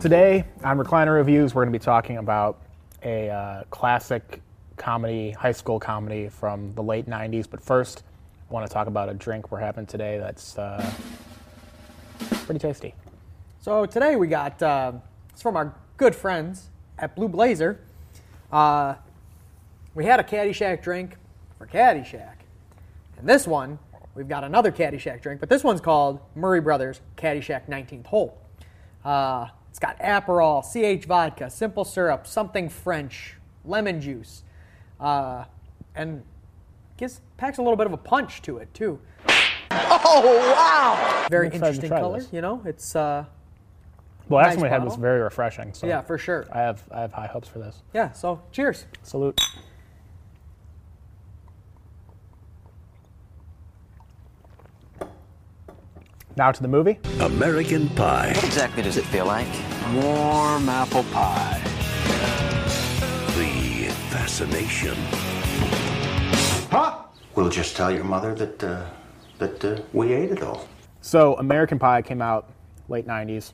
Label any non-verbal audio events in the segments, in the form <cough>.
Today on Recliner Reviews, we're going to be talking about a uh, classic comedy, high school comedy from the late 90s. But first, I want to talk about a drink we're having today that's uh, pretty tasty. So today we got uh, it's from our good friends at Blue Blazer. Uh, we had a Caddyshack drink for Caddyshack, and this one we've got another Caddyshack drink, but this one's called Murray Brothers Caddyshack 19th Hole. It's got Aperol, CH vodka, simple syrup, something French, lemon juice, uh, and gives packs a little bit of a punch to it too. Oh, wow! Very I'm excited to interesting color, this. you know. It's uh, Well, last Nice one we had was very refreshing. So yeah, for sure. I have I have high hopes for this. Yeah. So cheers. Salute. Now to the movie. American Pie. What exactly does it feel like? Warm apple pie. The fascination. Huh? We'll just tell your mother that uh, that uh, we ate it all. So American Pie came out late '90s.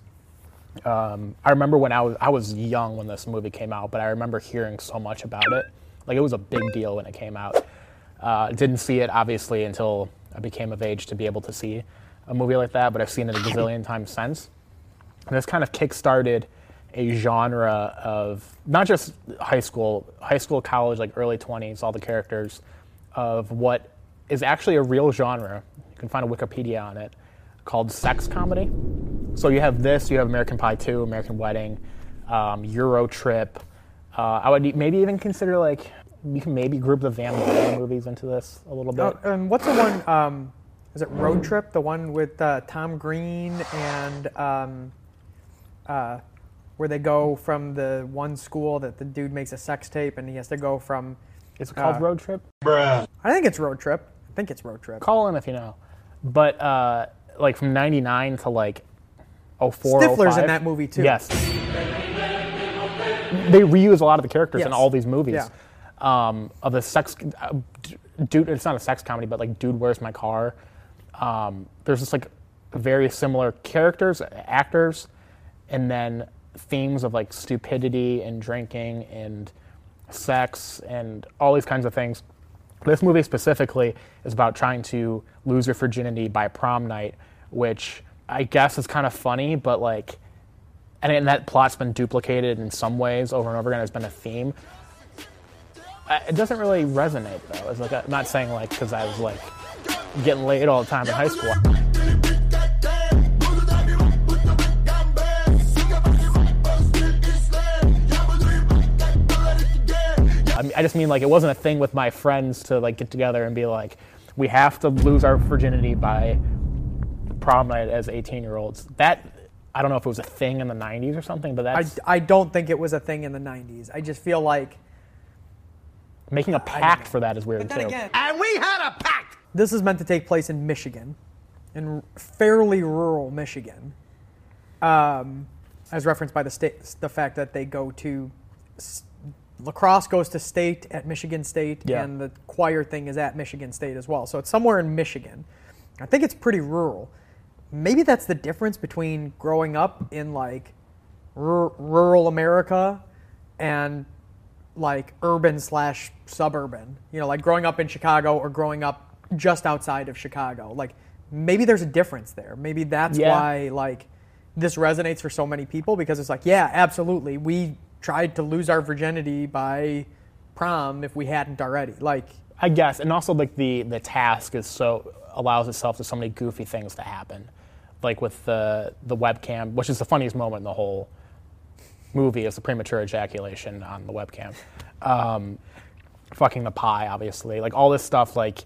Um, I remember when I was I was young when this movie came out, but I remember hearing so much about it. Like it was a big deal when it came out. Uh, didn't see it obviously until I became of age to be able to see a movie like that, but I've seen it a gazillion times since. And this kind of kick-started a genre of not just high school, high school, college, like early 20s, all the characters of what is actually a real genre. You can find a Wikipedia on it called sex comedy. So you have this, you have American Pie 2, American Wedding, um, Euro Trip. Uh, I would maybe even consider like you can maybe group the Van Wilder movies into this a little bit. Oh, and what's the one? Um, is it Road Trip? The one with uh, Tom Green and um, uh, where they go from the one school that the dude makes a sex tape and he has to go from. It's it called uh, Road Trip? I think it's Road Trip. I think it's Road Trip. Call in if you know. But uh, like from '99 to like 04, Stifler's 05. in that movie, too. Yes. They reuse a lot of the characters in all these movies. Yeah. Um, of the sex, uh, d- dude. It's not a sex comedy, but like, dude, where's my car? Um, there's just like very similar characters, actors, and then themes of like stupidity and drinking and sex and all these kinds of things. This movie specifically is about trying to lose your virginity by prom night, which I guess is kind of funny, but like, and, and that plot's been duplicated in some ways over and over again. It's been a theme. It doesn't really resonate though. It's like I'm not saying like because I was like getting laid all the time in high school. I, mean, I just mean like it wasn't a thing with my friends to like get together and be like, we have to lose our virginity by prom night as 18 year olds. That I don't know if it was a thing in the 90s or something, but I, that's I don't think it was a thing in the 90s. I just feel like making a pact for that is weird too. And we had a pact! This is meant to take place in Michigan, in fairly rural Michigan, um, as referenced by the state, the fact that they go to s- lacrosse goes to state at Michigan State, Yeah. and the choir thing is at Michigan State as well. So it's somewhere in Michigan. I think it's pretty rural. Maybe that's the difference between growing up in like rur- rural America and like urban slash suburban. You know, like growing up in Chicago or growing up just outside of Chicago. Like maybe there's a difference there. Maybe that's Yeah. why like this resonates for so many people because it's like, yeah, absolutely. We tried to lose our virginity by prom if we hadn't already. Like I guess, and also like the the task is so allows itself to so many goofy things to happen, like with the the webcam, which is the funniest moment in the whole movie is the premature ejaculation on the webcam, um, fucking the pie, obviously, like all this stuff, like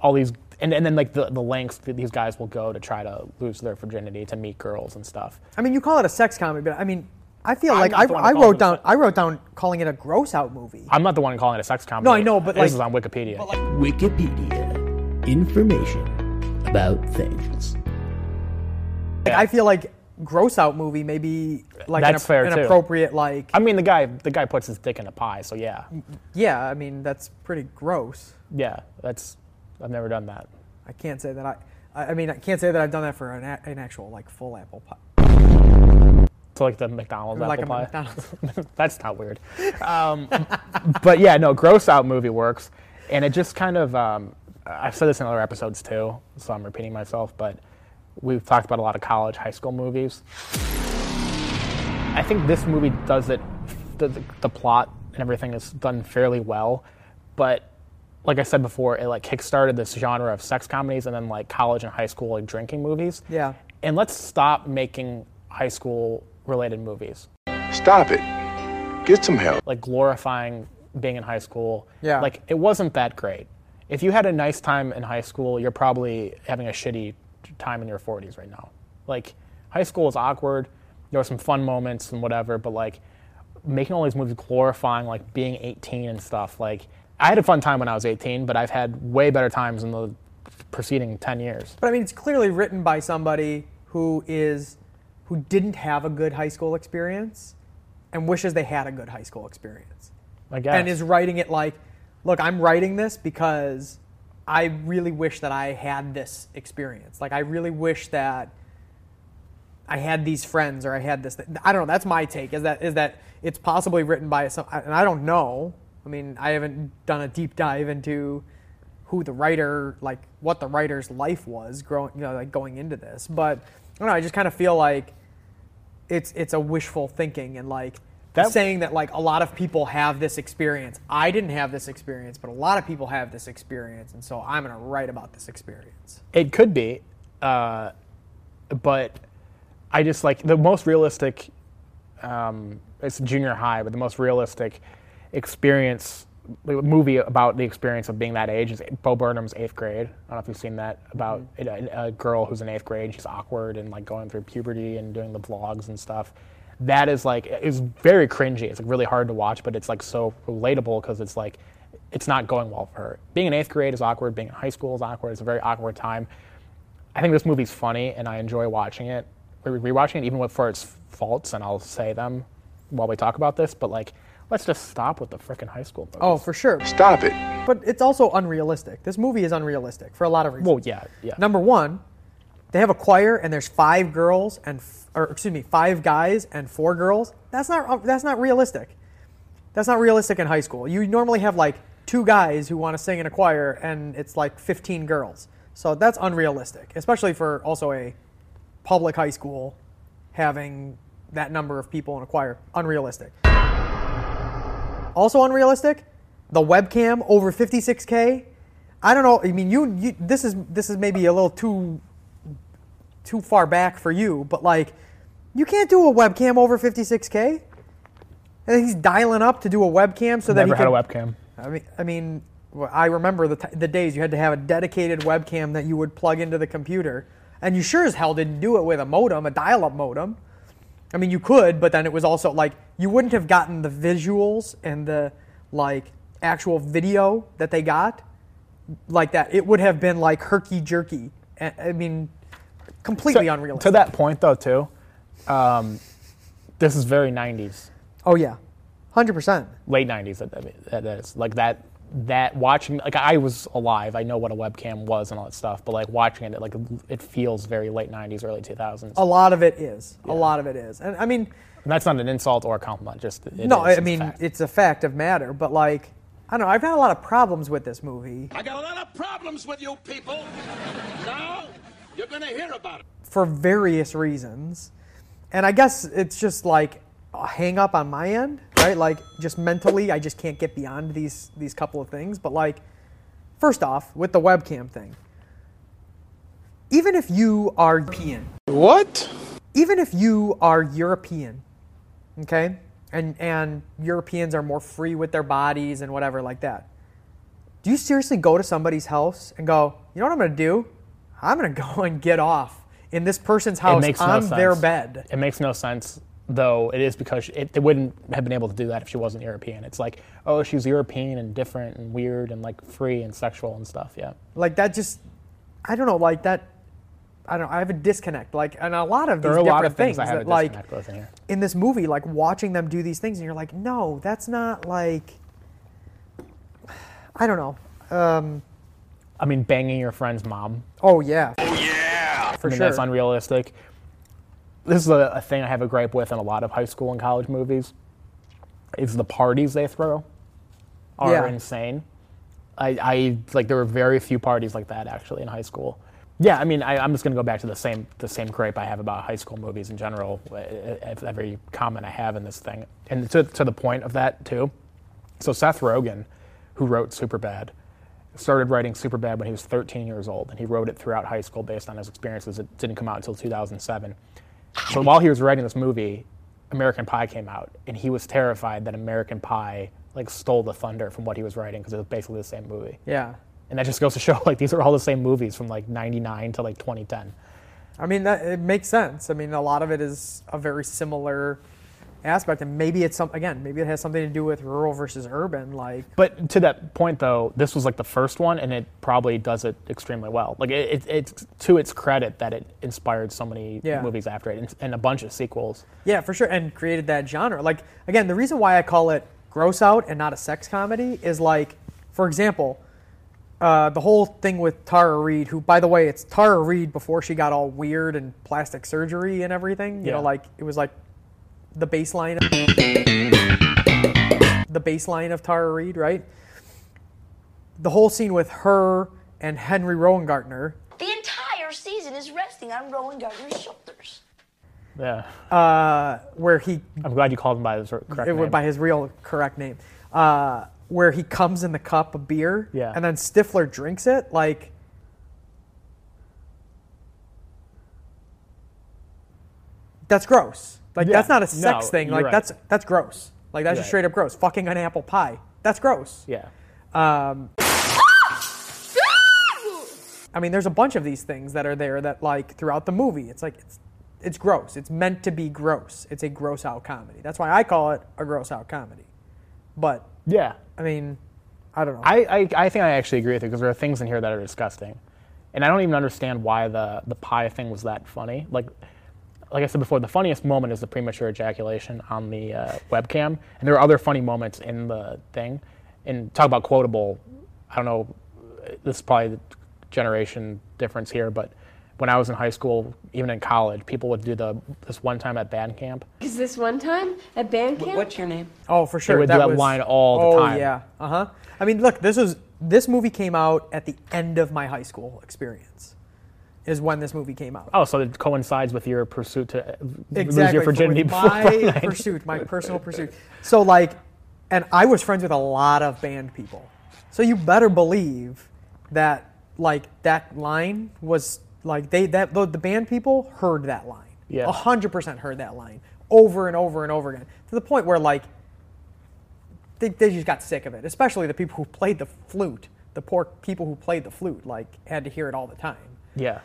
all these, and, and then like the the lengths that these guys will go to try to lose their virginity to meet girls and stuff. I mean, you call it a sex comedy, but I mean, I feel I'm like I, I wrote down sex- I wrote down calling it a gross out movie. I'm not the one calling it a sex comedy. No, I know, but, this like- is on Wikipedia. Like, Wikipedia. Information about things. Like, I feel like gross out movie maybe like an, That's fair, an too. appropriate like I mean, the guy the guy puts his dick in a pie, so yeah, yeah. I mean that's pretty gross. yeah, that's I've never done that. I can't say that I. I mean, I can't say that I've done that for an, a- an actual like full apple pie. to like the McDonald's like apple a pie. McDonald's. <laughs> That's not weird. Um, <laughs> but yeah, no, gross out movie works, and it just kind of. Um, I've said this in other episodes too, so I'm repeating myself, but we've talked about a lot of college, high school movies. I think this movie does it. The, the, the plot and everything is done fairly well, but like I said before, it like kickstarted this genre of sex comedies and then like college and high school like drinking movies. Yeah. And let's stop making high school related movies Stop it. Get some help. like glorifying being in high school. Yeah. Like it wasn't that great. If you had a nice time in high school, you're probably having a shitty time in your 40s right now. Like high school was awkward. There were some fun moments and whatever, but like making all these movies glorifying like being 18 and stuff. Like I had a fun time when I was 18, but I've had way better times in the preceding 10 years. But I mean, it's clearly written by somebody who is who didn't have a good high school experience and wishes they had a good high school experience. I guess. And is writing it like, look, I'm writing this because I really wish that I had this experience. Like I really wish that I had these friends or I had this. I don't know. That's my take. Is that is that it's possibly written by some, and I don't know. I mean, I haven't done a deep dive into who the writer, like what the writer's life was growing, you know, like going into this. But I don't know. I just kind of feel like it's it's a wishful thinking and like That- saying that like a lot of people have this experience. I didn't have this experience, but a lot of people have this experience, and so I'm gonna write about this experience. It could be, uh, but I just like the most realistic. Um, it's junior high, but the most realistic experience movie about the experience of being that age is Bo Burnham's Eighth Grade. I don't know if you've seen that about mm-hmm. a, a girl who's in eighth grade. She's awkward and like going through puberty and doing the vlogs and stuff. That is like is very cringy. It's like really hard to watch, but it's like so relatable because it's like it's not going well for her. Being in eighth grade is awkward. Being in high school is awkward. It's a very awkward time. I think this movie's funny and I enjoy watching it. Re- Rewatching it, even with for its faults, and I'll say them while we talk about this. But like, let's just stop with the freaking high school movies. Oh, for sure. Stop it. But it's also unrealistic. This movie is unrealistic for a lot of reasons. well, yeah, yeah. Number one, they have a choir and there's five girls and f- or excuse me, five guys and four girls. That's not uh, that's not realistic. That's not realistic in high school. You normally have like two guys who want to sing in a choir and it's like 15 girls. So that's unrealistic, especially for also a public high school having that number of people in a choir. Unrealistic. Also unrealistic, the webcam over 56k. I don't know. I mean, you, you this is this is maybe a little too too far back for you, but like you can't do a webcam over 56k. And he's dialing up to do a webcam so that Never he had a webcam. I mean, I mean, I remember the, t- the days you had to have a dedicated webcam that you would plug into the computer, and you sure as hell didn't do it with a modem, a dial-up modem. I mean, you could, but then it was also like you wouldn't have gotten the visuals and the like actual video that they got like that. It would have been like herky jerky. I mean, completely To- unrealistic. To that point, though, too, um, this is very '90s, oh yeah, hundred percent. late '90s. That, that, that is like that. That watching, like I was alive. I know what a webcam was and all that stuff, but like watching it, like it feels very late '90s, early 2000s. A lot of it is. A lot of it is, and I mean. And that's not an insult or a compliment. Just it no, is I a mean fact. it's a fact of matter, but like I don't know, I've had a lot of problems with this movie I got a lot of problems with you people. Now, you're gonna hear about it. for various reasons. And I guess it's just like a hang up on my end, right? Like just mentally I just can't get beyond these these couple of things, but like first off, with the webcam thing. Even if you are European, What? even if you are European, okay, and and Europeans are more free with their bodies and whatever like that. Do you seriously go to somebody's house and go, you know what I'm gonna do? I'm gonna <laughs> go and get off in this person's house no on sense. their bed. It makes no sense, though. It is because it, they wouldn't have been able to do that if she wasn't European. It's like, oh, she's European and different and weird and like free and sexual and stuff. Yeah. Like that just, I don't know, like that. I don't. I have a disconnect. Like, and a lot of There these are a lot different of things things I have that, a like, disconnect with in here. in this movie, like watching them do these things, and you're like, no, that's not like. I don't know. Um, I mean, banging your friend's mom. oh yeah, Oh Yeah. for I mean, sure. that's unrealistic. This is a, a thing I have a gripe with in a lot of high school and college movies. Is the parties they throw are Yeah. insane. I, I like there were very few parties like that actually in high school. Yeah, I mean, I, I'm just gonna go back to the same the same gripe I have about high school movies in general. Every comment I have in this thing, and to to the point of that too. So Seth Rogen, who wrote Superbad, started writing Superbad when he was 13 years old, and he wrote it throughout high school based on his experiences. It didn't come out until 2007. So while he was writing this movie, American Pie came out, and he was terrified that American Pie like stole the thunder from what he was writing because it was basically the same movie. Yeah. And that just goes to show like these are all the same movies from like 99 to like 2010. I mean, that, it makes sense. I mean, a lot of it is a very similar aspect, and maybe it's some again, maybe it has something to do with rural versus urban. Like, But to that point, though, this was like the first one, and it probably does it extremely well. Like it, it, it's to its credit that it inspired so many Yeah. movies after it, and, and a bunch of sequels. yeah, for sure, and created that genre. Like, again, the reason why I call it gross out and not a sex comedy is like, for example, uh, the whole thing with Tara Reid, who, by the way, it's Tara Reid before she got all weird and plastic surgery and everything. You Yeah. know, like it was like the baseline, the baseline of Tara Reid, right? The whole scene with her and Henry Rowan The entire season is resting on Rowengartner's shoulders. Yeah, where he I'm glad you called him by his correct it name. by his real correct name, uh, where he comes in the cup of beer, Yeah. and then Stifler drinks it. Like, that's gross. Like, Yeah, that's not a sex no, thing. Like, right. that's that's gross. Like, that's just straight up gross. Fucking an apple pie. That's gross. yeah, um, I mean, there's a bunch of these things that are there that, like, throughout the movie, it's like it's it's gross. It's meant to be gross. It's a gross out comedy. That's why I call it a gross out comedy. But yeah. I mean, I don't know. I, I, I think I actually agree with you because there are things in here that are disgusting, and I don't even understand why the the pie thing was that funny. Like, like I said before, the funniest moment is the premature ejaculation on the uh, webcam, and there are other funny moments in the thing. And talk about quotable. I don't know. This is probably the generation difference here, but when I was in high school, even in college, people would do the this one time at band camp. Is this one time at band camp? What's your name? Oh, for sure. They would do that line all the time. oh, time. yeah. Uh huh. I mean, look, this was this movie came out at the end of my high school experience. Is when this movie came out. Oh, so it coincides with your pursuit to uh, lose your virginity before my <laughs> 90. pursuit, my personal pursuit. So like, and I was friends with a lot of band people. So you better believe that like that line was like they that the, the band people heard that line. Yeah. A hundred percent heard that line over and over and over again to the point where like they, they just got sick of it. Especially the people who played the flute. The poor people who played the flute like had to hear it all the time Yeah.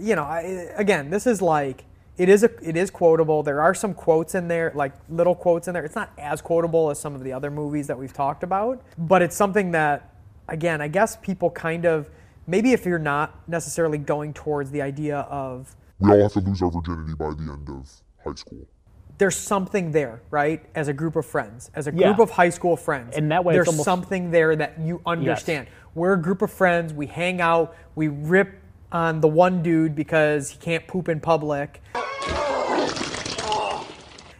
You know, I, again, this is like it is a it is quotable. There are some quotes in there, like little quotes in there. It's not as quotable as some of the other movies that we've talked about, but it's something that, again, I guess people kind of maybe if you're not necessarily going towards the idea of We all have to lose our virginity by the end of high school. there's something there, right? As a group of friends, as a Yeah. group of high school friends, And that way, there's almost- something there that you understand. We're a group of friends. We hang out. We rip on the one dude because he can't poop in public,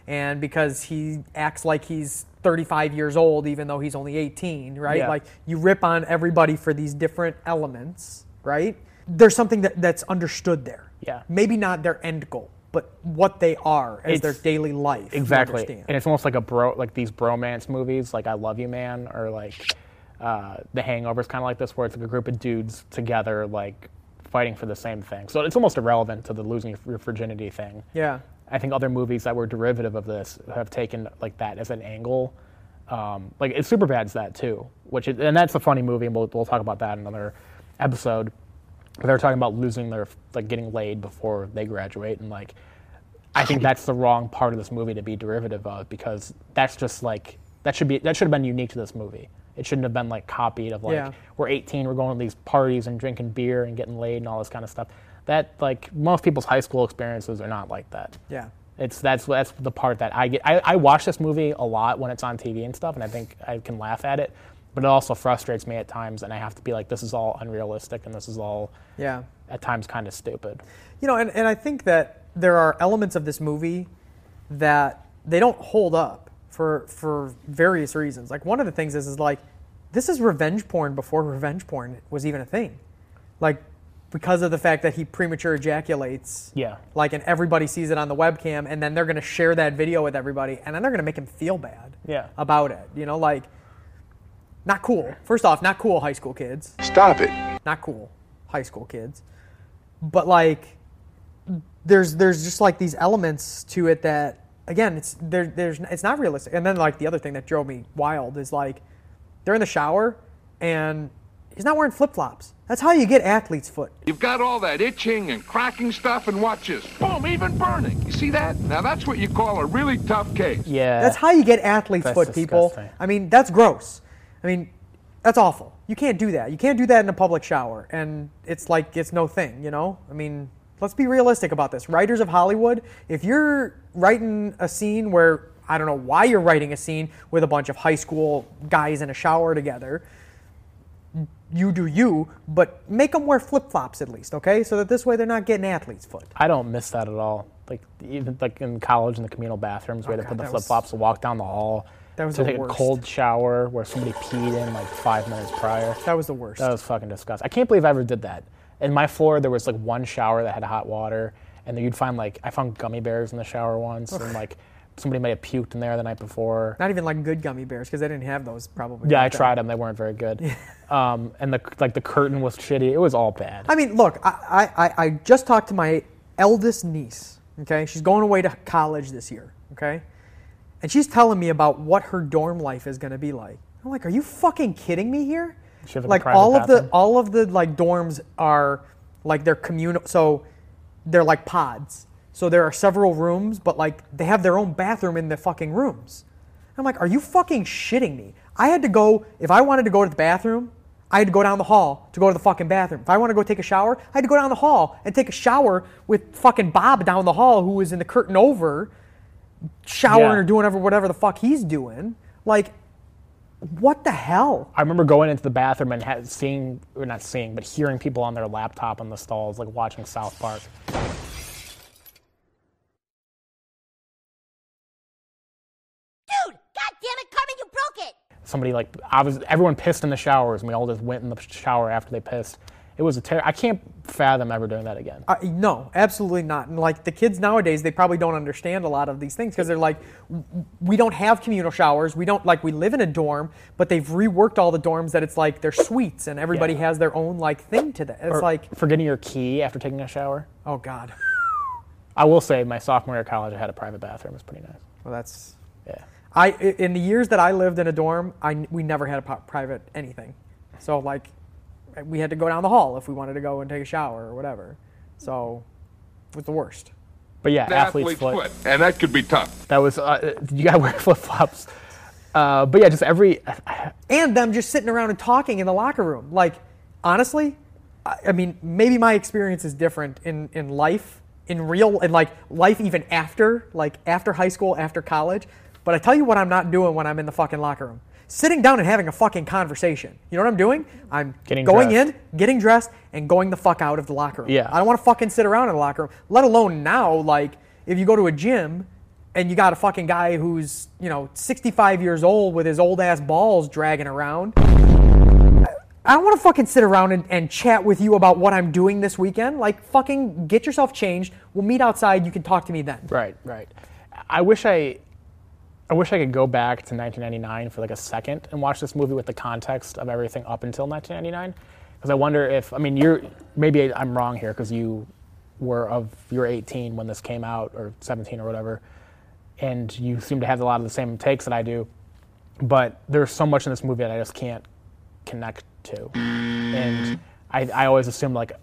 and because he acts like he's 35 years old, even though he's only 18, right? Yeah. Like you rip on everybody for these different elements, right? There's something that, that's understood there. Yeah. Maybe not their end goal, but what they are as their daily life. Exactly. And it's almost like a bro, like these bromance movies, like I Love You Man, or like uh, The is kind of like this, where it's like a group of dudes together, like fighting for the same thing. So it's almost irrelevant to the losing your- virginity thing. Yeah. I think other movies that were derivative of this have taken like that as an angle. Um, like it's Superbad's that too, which is, and that's a funny movie, and we'll, we'll talk about that in another episode. But they're talking about losing their like getting laid before they graduate, and like I think that's the wrong part of this movie to be derivative of because that's just like that should be that should have been unique to this movie. It shouldn't have been like copied of like Yeah. we're 18, we're going to these parties and drinking beer and getting laid and all this kind of stuff. That like most people's high school experiences are not like that. Yeah. It's that's that's the part that I get. I, I watch this movie a lot when it's on TV and stuff, and I think I can laugh at it, but it also frustrates me at times, and I have to be like, this is all unrealistic, and this is all Yeah. at times kind of stupid. You know, and, and I think that there are elements of this movie that they don't hold up for for various reasons. Like one of the things is is like this is revenge porn before revenge porn was even a thing. Like because of the fact that he premature ejaculates. Yeah. Like and everybody sees it on the webcam and then they're going to share that video with everybody and then they're going to make him feel bad Yeah. about it. You know like not cool. First off, not cool high school kids. Stop it. Not cool high school kids. But like there's there's just like these elements to it that again it's there there's it's not realistic. And then like the other thing that drove me wild is like they're in the shower and he's not wearing flip flops. That's how you get athlete's foot. You've got all that itching and cracking stuff, and watch this. Boom, even burning. You see that? Now that's what you call a really tough case. Yeah. That's how you get athlete's That's foot, people. I mean, that's gross. I mean, that's awful. You can't do that. You can't do that in a public shower, and it's like it's no thing, you know. I mean, let's be realistic about this. Writers of Hollywood, if you're writing a scene where I don't know why you're writing a scene with a bunch of high school guys in a shower together, you do you, but make them wear flip flops at least, okay? So that this way they're not getting athlete's foot. I don't miss that at all. Like even like in college in the communal bathrooms oh where Oh, they God, put the flip flops to walk down the hall. That was to the take worst. a cold shower where somebody peed in like five minutes prior. That was the worst. That was fucking disgusting. I can't believe I ever did that. In my floor, there was like one shower that had hot water, and then you'd find like I found gummy bears in the shower once, and like somebody might have puked in there the night before. Not even like good gummy bears because they didn't have those probably. Yeah, I then. tried them. They weren't very good. um, and the like the curtain was shitty. It was all bad. I mean, look, I, I, I- just talked to my eldest niece. Okay, she's going away to college this year. Okay, and she's telling me about what her dorm life is going to be like. I'm like, are you fucking kidding me here? Like, all of the all of the like dorms are like they're communal. So they're like pods. So there are several rooms, but like they have their own bathroom in the fucking rooms. I'm like, are you fucking shitting me? I had to go if I wanted to go to the bathroom. I had to go down the hall to go to the fucking bathroom. If I want to go take a shower, I had to go down the hall and take a shower with fucking Bob down the hall, who was in the curtain over, showering Yeah. or doing whatever, whatever the fuck he's doing. Like, what the hell? I remember going into the bathroom and ha- seeing, or not seeing, but hearing people on their laptop in the stalls, like watching South Park. Dude, God damn it, Carmen, you broke it! Somebody like I was, everyone pissed in the showers, and we all just went in the shower after they pissed. It was a terror. I can't fathom ever doing that again. Uh, no, absolutely not. And like the kids nowadays, they probably don't understand a lot of these things because they're like, we don't have communal showers. We don't like we live in a dorm, but they've reworked all the dorms that it's like they're suites and everybody Yeah. has their own like thing to that. It's Or like, forgetting your key after taking a shower. oh god, I will say, my sophomore year of college, I had a private bathroom. It was pretty nice. well that's. Yeah. I i- in the years that I lived in a dorm, I we never had a private anything, so like, we had to go down the hall if we wanted to go and take a shower or whatever. So, it was the worst. But yeah, athlete's, athlete's foot. foot, and that could be tough. That was uh, you gotta wear <laughs> flip flops. Uh, but yeah, just every and them just sitting around and talking in the locker room. Like, honestly, I, I mean, maybe my experience is different in, in life, in real, in like life even after, like after high school, after college. But I tell you what I'm not doing when I'm in the fucking locker room. Sitting down and having a fucking conversation. You know what I'm doing? I'm Getting going dressed. in, getting dressed, and going the fuck out of the locker room. Yeah. I don't want to fucking sit around in the locker room, let alone now, like, if you go to a gym and you got a fucking guy who's, you know, 65 years old with his old ass balls dragging around. I don't want to fucking sit around and, and chat with you about what I'm doing this weekend. Like, fucking get yourself changed. We'll meet outside. You can talk to me then. Right, right. I wish I, I wish I could go back to 1999 for like a second and watch this movie with the context of everything up until 1999, because I wonder if I mean you're maybe I'm wrong here because you were of you're 18 when this came out or 17 or whatever, and you seem to have a lot of the same takes that I do, but there's so much in this movie that I just can't connect to, and I, I always assume like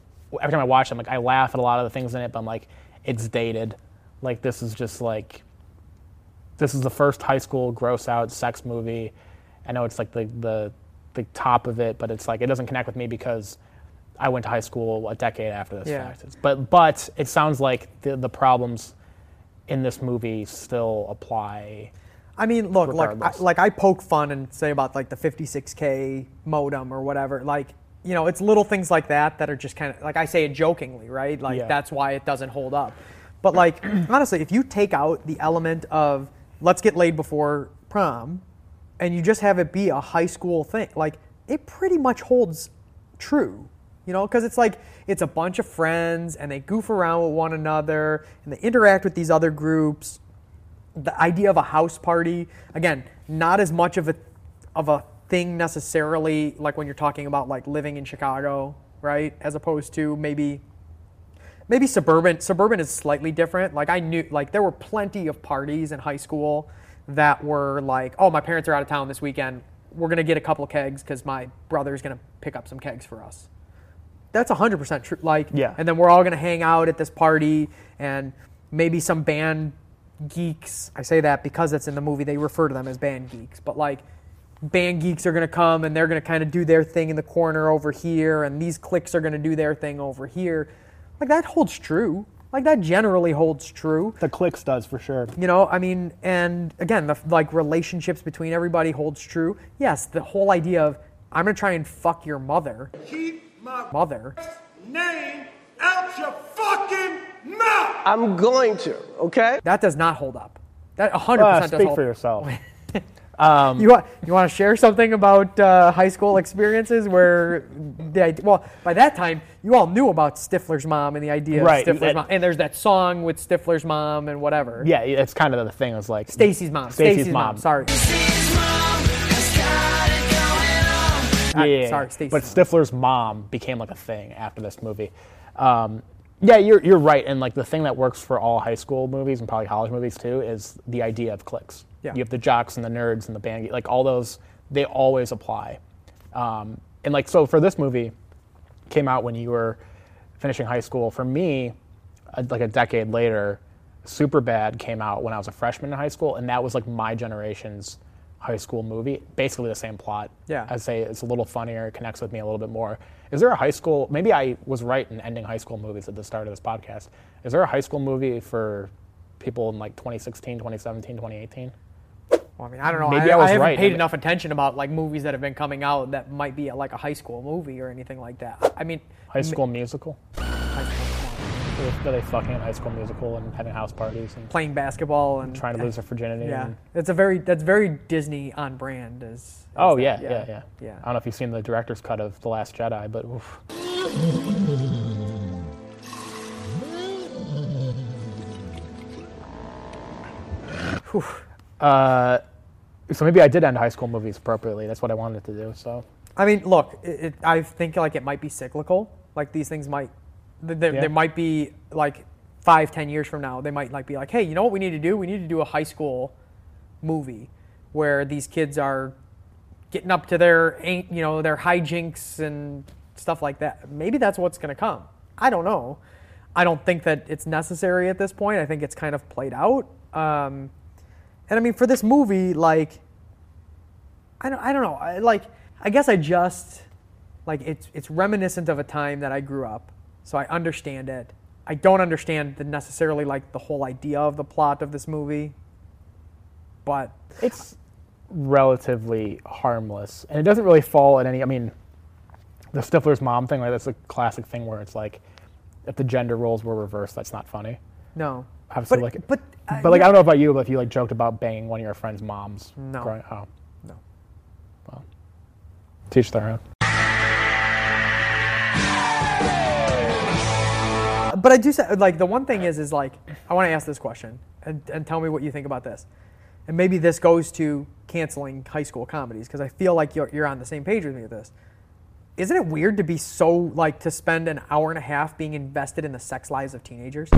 every time I watch it, I'm like I laugh at a lot of the things in it, but I'm like it's dated, like this is just like this is the first high school gross out sex movie. I know it's like the the the top of it, but it's like it doesn't connect with me because I went to high school a decade after this Yeah. fact. It's- But but it sounds like the the problems in this movie still apply. I mean, look, like, I, like I poke fun and say about like the 56k modem or whatever. Like, you know, it's little things like that that are just kind of like I say it jokingly, right? Like Yeah. that's why it doesn't hold up. But like <clears throat> honestly, if you take out the element of let's get laid before prom, and you just have it be a high school thing, like it pretty much holds true. You know, because it's like it's a bunch of friends and they goof around with one another and they interact with these other groups. The idea of a house party, again, not as much of a of a thing necessarily like when you're talking about like living in Chicago, right? As opposed to maybe maybe suburban suburban is slightly different. Like i knew like there were plenty of parties in high school that were like oh my parents are out of town this weekend. We're going to get a couple kegs because my brother's going to pick up some kegs for us. That's 100% true like Yeah. and then we're all going to hang out at this party and maybe some band geeks i say that because it's in the movie they refer to them as band geeks but like band geeks are going to come and they're going to kind of do their thing in the corner over here and these cliques are going to do their thing over here like that holds true like that generally holds true The clicks does for sure. you know i mean and again the like relationships between everybody holds true yes the whole idea of i'm going to try and fuck your mother Keep my mother name out your fucking mouth! I'm going to, okay? that does not hold up that 100% Uh, does speak hold for yourself. <laughs> you want you want to share something about uh, high school experiences where the idea, well by that time you all knew about Stifler's mom and the idea Right, of Stifler's and- mom and there's that song with Stifler's mom and whatever Yeah, it's kind of the thing. Is like Stacy's mom Stacy's Stacy's mom. mom sorry Yeah, yeah, sorry, yeah. Stacey. But Stifler's mom became like a thing after this movie. Um, yeah, you're you're right, and like the thing that works for all high school movies and probably college movies too is the idea of cliques. Yeah. You have the jocks and the nerds and the band, like all those, they always apply. Um, and like so for this movie, came out when you were finishing high school. For me, uh, like a decade later, Superbad came out when I was a freshman in high school, and that was like my generation's high school movie. Basically the same plot. Yeah. I'd say it's a little funnier. It connects with me a little bit more. Is there a high school? Maybe I was right in ending high school movies at the start of this podcast. Is there a high school movie for people in like 2016, 2017, 2018? Well, I mean, I don't know. Maybe I, I was haven't right. paid enough attention about like movies that have been coming out that might be like a high school movie or anything like that. I mean, High School Musical? high school. Are they fucking in High School Musical and having house parties and playing basketball and trying to lose their virginity? Yeah, and- it's a very that's very Disney on brand. As, as Oh that, yeah, yeah, yeah, yeah. I don't know if you've seen the director's cut of The Last Jedi, but oof. uh, so maybe I did end high school movies appropriately. That's what I wanted to do. So I mean, look, it, it, I think like it might be cyclical. Like these things might, th- there, Yeah. there might be like five, ten years from now, they might like be like, hey, you know what we need to do? We need to do a high school movie where these kids are getting up to their, you know, their hijinks and stuff like that. Maybe that's what's going to come. I don't know. I don't think that it's necessary at this point. I think it's kind of played out. Um, and I mean, for this movie, like, I don't, I don't know. I, like, I guess I just like it's it's reminiscent of a time that I grew up, so I understand it. I don't understand the necessarily like the whole idea of the plot of this movie, but it's relatively harmless, and it doesn't really fall in any. I mean, the Stifler's mom thing, like that's a classic thing where it's like, if the gender roles were reversed, that's not funny. no. Obviously, But- like, but, uh, but like yeah. I don't know about you, but if you like joked about banging one of your friend's moms, No. growing- oh, teach their own. But I do say like the one thing is is like I want to ask this question and, and tell me what you think about this, and maybe this goes to canceling high school comedies because I feel like you're you're on the same page with me with this. Isn't it weird to be so like to spend an hour and a half being invested in the sex lives of teenagers?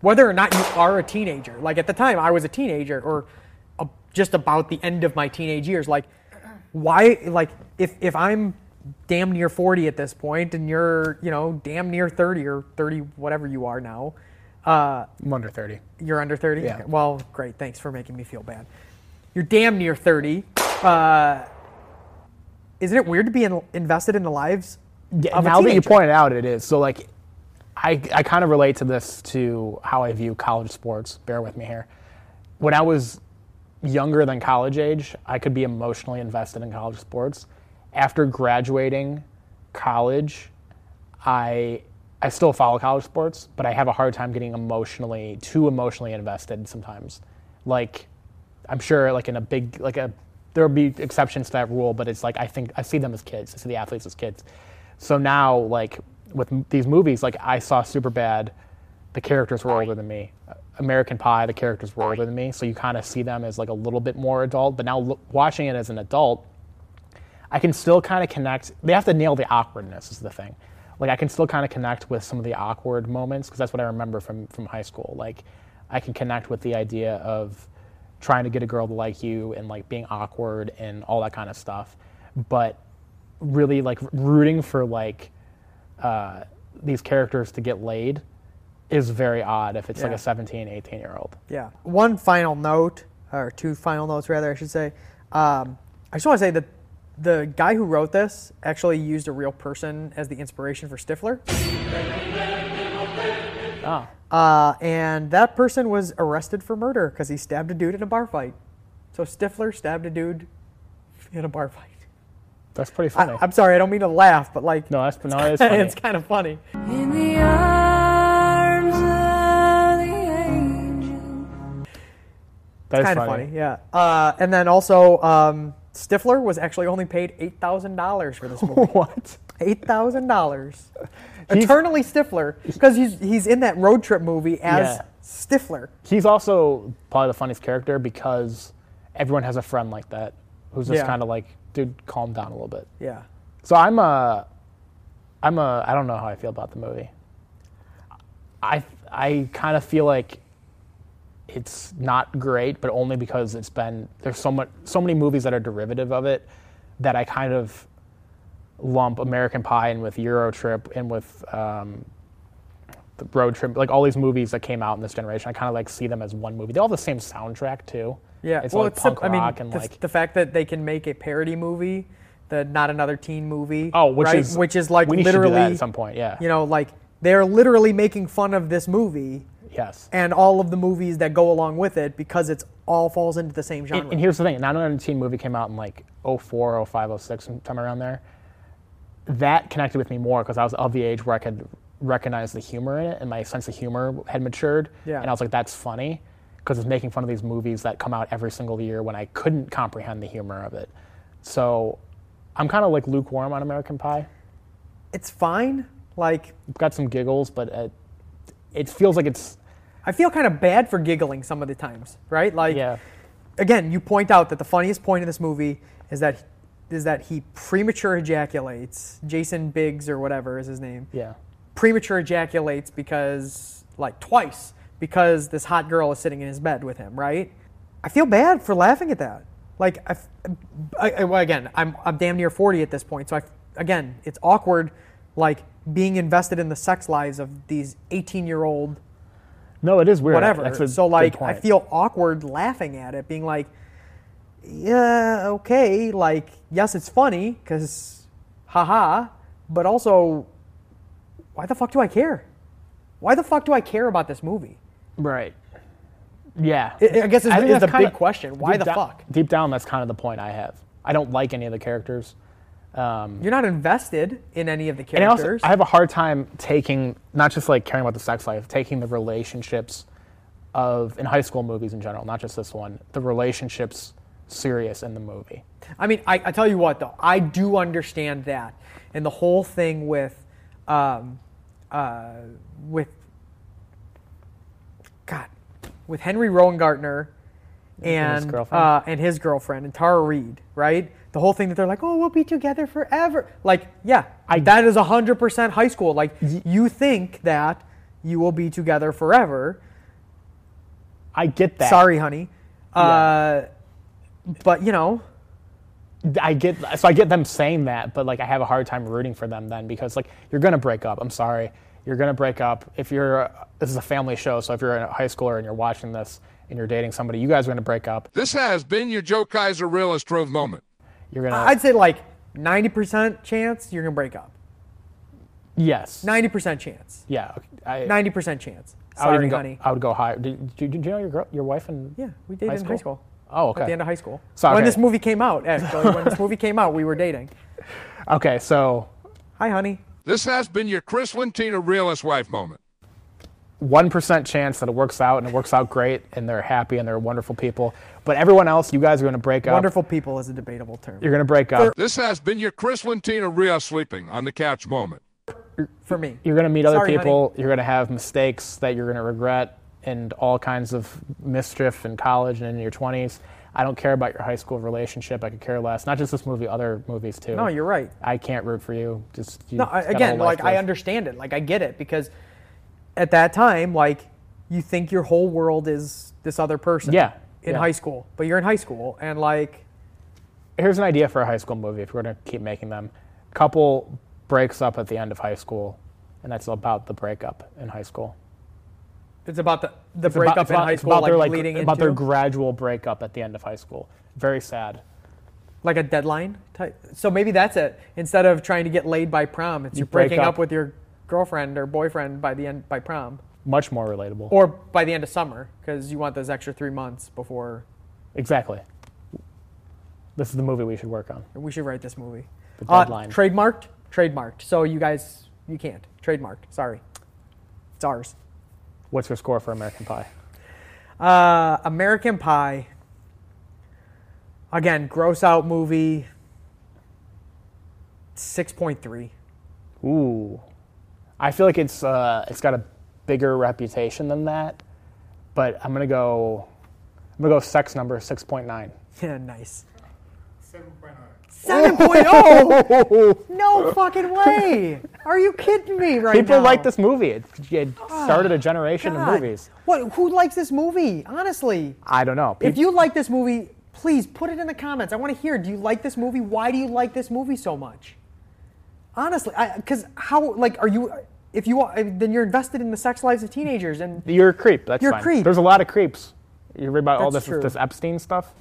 Whether or not you are a teenager, like at the time I was a teenager or a, just about the end of my teenage years, like why like if if I'm damn near 40 at this point and you're you know damn near 30 or 30 whatever you are now uh, I'm under thirty. you're under 30 Yeah. Okay, well great thanks for making me feel bad you're damn near 30 uh, isn't it weird to be in, invested in the lives Yeah, now that you pointed out, it is. So like, I I kind of relate to this to how I view college sports. Bear with me here. When I was younger than college age, I could be emotionally invested in college sports. After graduating college, I I still follow college sports, but I have a hard time getting emotionally too emotionally invested sometimes. Like, I'm sure like in a big like a there will be exceptions to that rule, but it's like I think I see them as kids. I see the athletes as kids. So now like with m- these movies, like I saw Superbad, the characters were older than me. American Pie, the characters were older than me. So you kind of see them as like a little bit more adult. But now lo- watching it as an adult, I can still kind of connect. They have to nail the awkwardness is the thing. Like I can still kind of connect with some of the awkward moments because that's what I remember from from high school. Like I can connect with the idea of trying to get a girl to like you and like being awkward and all that kind of stuff. But really like rooting for like uh, these characters to get laid is very odd if it's like a 17, 18 year old. Yeah. One final note, or two final notes rather, I should say. Um, I just want to say that the guy who wrote this actually used a real person as the inspiration for Stifler. Oh. Uh, and that person was arrested for murder because he stabbed a dude in a bar fight. So Stifler stabbed a dude in a bar fight. That's pretty funny. I, am sorry, I don't mean to laugh, but like, no, that's no, it's funny. it's kind of funny. That is kind of funny. funny, yeah. Uh, and then also, um, Stifler was actually only paid eight thousand dollars for this <laughs> movie. what? Eight thousand dollars. <laughs> Eternally Stifler, because he's he's in that road trip movie as Yeah. Stifler. He's also probably the funniest character because everyone has a friend like that who's just Yeah. kind of like, dude, calm down a little bit. Yeah. So I'm a, I'm a, I don't know how I feel about the movie. I I kind of feel like it's not great, but only because it's been there's so much so many movies that are derivative of it that I kind of lump American Pie in with Euro Trip and with um, the Road Trip, like all these movies that came out in this generation. I kind of like see them as one movie. They all have the same soundtrack too. Yeah, it's well, like it's punk sim- I mean, rock and the, like the fact that they can make a parody movie, the not another teen movie. Oh, which right? is- which is like we should do that literally at some point, yeah. You know, like they're literally making fun of this movie yes. and all of the movies that go along with it because it's all falls into the same genre. And, and here's the thing: not another teen movie came out in like 04, 05, 06, sometime around there. That connected with me more because I was of the age where I could recognize the humor in it, and my sense of humor had matured. Yeah. And I was like, "That's funny," because it's making fun of these movies that come out every single year when I couldn't comprehend the humor of it. So, I'm kind of like lukewarm on American Pie. it's fine. Like got some giggles, but it, it feels like it's I feel kind of bad for giggling some of the times, right? Like, yeah. again, you point out that the funniest point in this movie is that is that he premature ejaculates. Jason Biggs or whatever is his name. Yeah. Premature ejaculates because like twice because this hot girl is sitting in his bed with him, right? I feel bad for laughing at that. Like, I, I, I- well, again, I'm I'm damn near 40 at this point, so I, again, it's awkward, like being invested in the sex lives of these 18 year old No, it is weird. whatever. So like I feel awkward laughing at it, being like, yeah, okay, like yes, it's funny because, haha, but also, why the fuck do I care? Why the fuck do I care about this movie? Right. Yeah. I- I guess is, I is the that's kinda- big question. Why the down- fuck? Deep down, that's kind of the point I have. I don't like any of the characters. Um, You're not invested in any of the and I also characters. I have a hard time taking not just like caring about the sex life, taking the relationships of in high school movies in general, not just this one, the relationships serious in the movie. I mean, I, I tell you what, though, I do understand that, and the whole thing with, um, uh, with, God, with Henry Rowan And his and girlfriend? uh, and his girlfriend and Tara Reid, right? The whole thing that they're like, oh, we'll be together forever. Like, yeah, that is hundred percent high school. Like, you think that you will be together forever. I get that. Sorry, honey. Uh, but you know, I get so I get them saying that, but like I have a hard time rooting for them then because like you're gonna break up. I'm sorry, you're gonna break up if you're. This is a family show, so if you're a high schooler and you're watching this and you're dating somebody, you guys are gonna break up. This has been your Joe Kaiser Realist Truth moment. You're gonna. I'd say like ninety percent chance you're gonna break up. yes. Ninety percent chance. Yeah. I, Ninety percent chance. I would go, honey. I would go higher. Did, did, did you know your girl, your wife and Yeah, we dated high in high school? school. Oh, okay. At the end of high school. So, When this movie came out, eh, actually, when this movie came out, we were dating. <laughs> Okay, so Hi, honey. This has been your Chris Lentina realist wife moment. One percent chance that it works out and it works out great and they're happy and they're wonderful people. But everyone else, you guys are going to break up. Wonderful people is a debatable term. You're going to break up. This has been your Chris Lentina real sleeping on the couch moment. For me. You're going to meet other Sorry, people. You're going to have mistakes that you're going to regret and all kinds of mischief in college and in your 20s. I don't care about your high school relationship. I could care less. Not just this movie, other movies too. No, you're right. I can't root for you. Just you No, I, again, like I understand it. Like I get it because at that time, like you think your whole world is this other person. Yeah, In yeah. high school, but you're in high school, and like Here's an idea for a high school movie if we're going to keep making them. Couple breaks up at the end of high school, and that's about the breakup in high school. it's about the the It's breakup it's in about- high school, about like, their, like leading about their gradual breakup at the end of high school. Very sad. like a deadline type. So maybe that's it. Instead of trying to get laid by prom, it's You you're break breaking up. up. with your girlfriend or boyfriend by the end by prom, Much more relatable. or by the end of summer because you want those extra three months before. exactly. This is the movie we should work on. We should write this movie. The Uh, deadline. trademarked, trademarked. So you guys, you can't trademarked. Sorry, it's ours. What's your score for American Pie? Uh, American Pie. Again, gross out movie. Six point three. Ooh, I feel like it's uh, it's got a bigger reputation than that, but I'm gonna go. I'm gonna go sex number six point nine. <laughs> Yeah, nice. Seven point oh. <laughs> No fucking way! Are you kidding me right People now? like this movie. It, it started a generation of movies. What? Who likes this movie? Honestly, I don't know. if you like this movie, please put it in the comments. I want to hear. Do you like this movie? Why do you like this movie so much? Honestly, because how? Like, are you? If you are, then you're invested in the sex lives of teenagers, and You're a creep. That's You're a creep. There's a lot of creeps. You read about all That's this true. this Epstein stuff.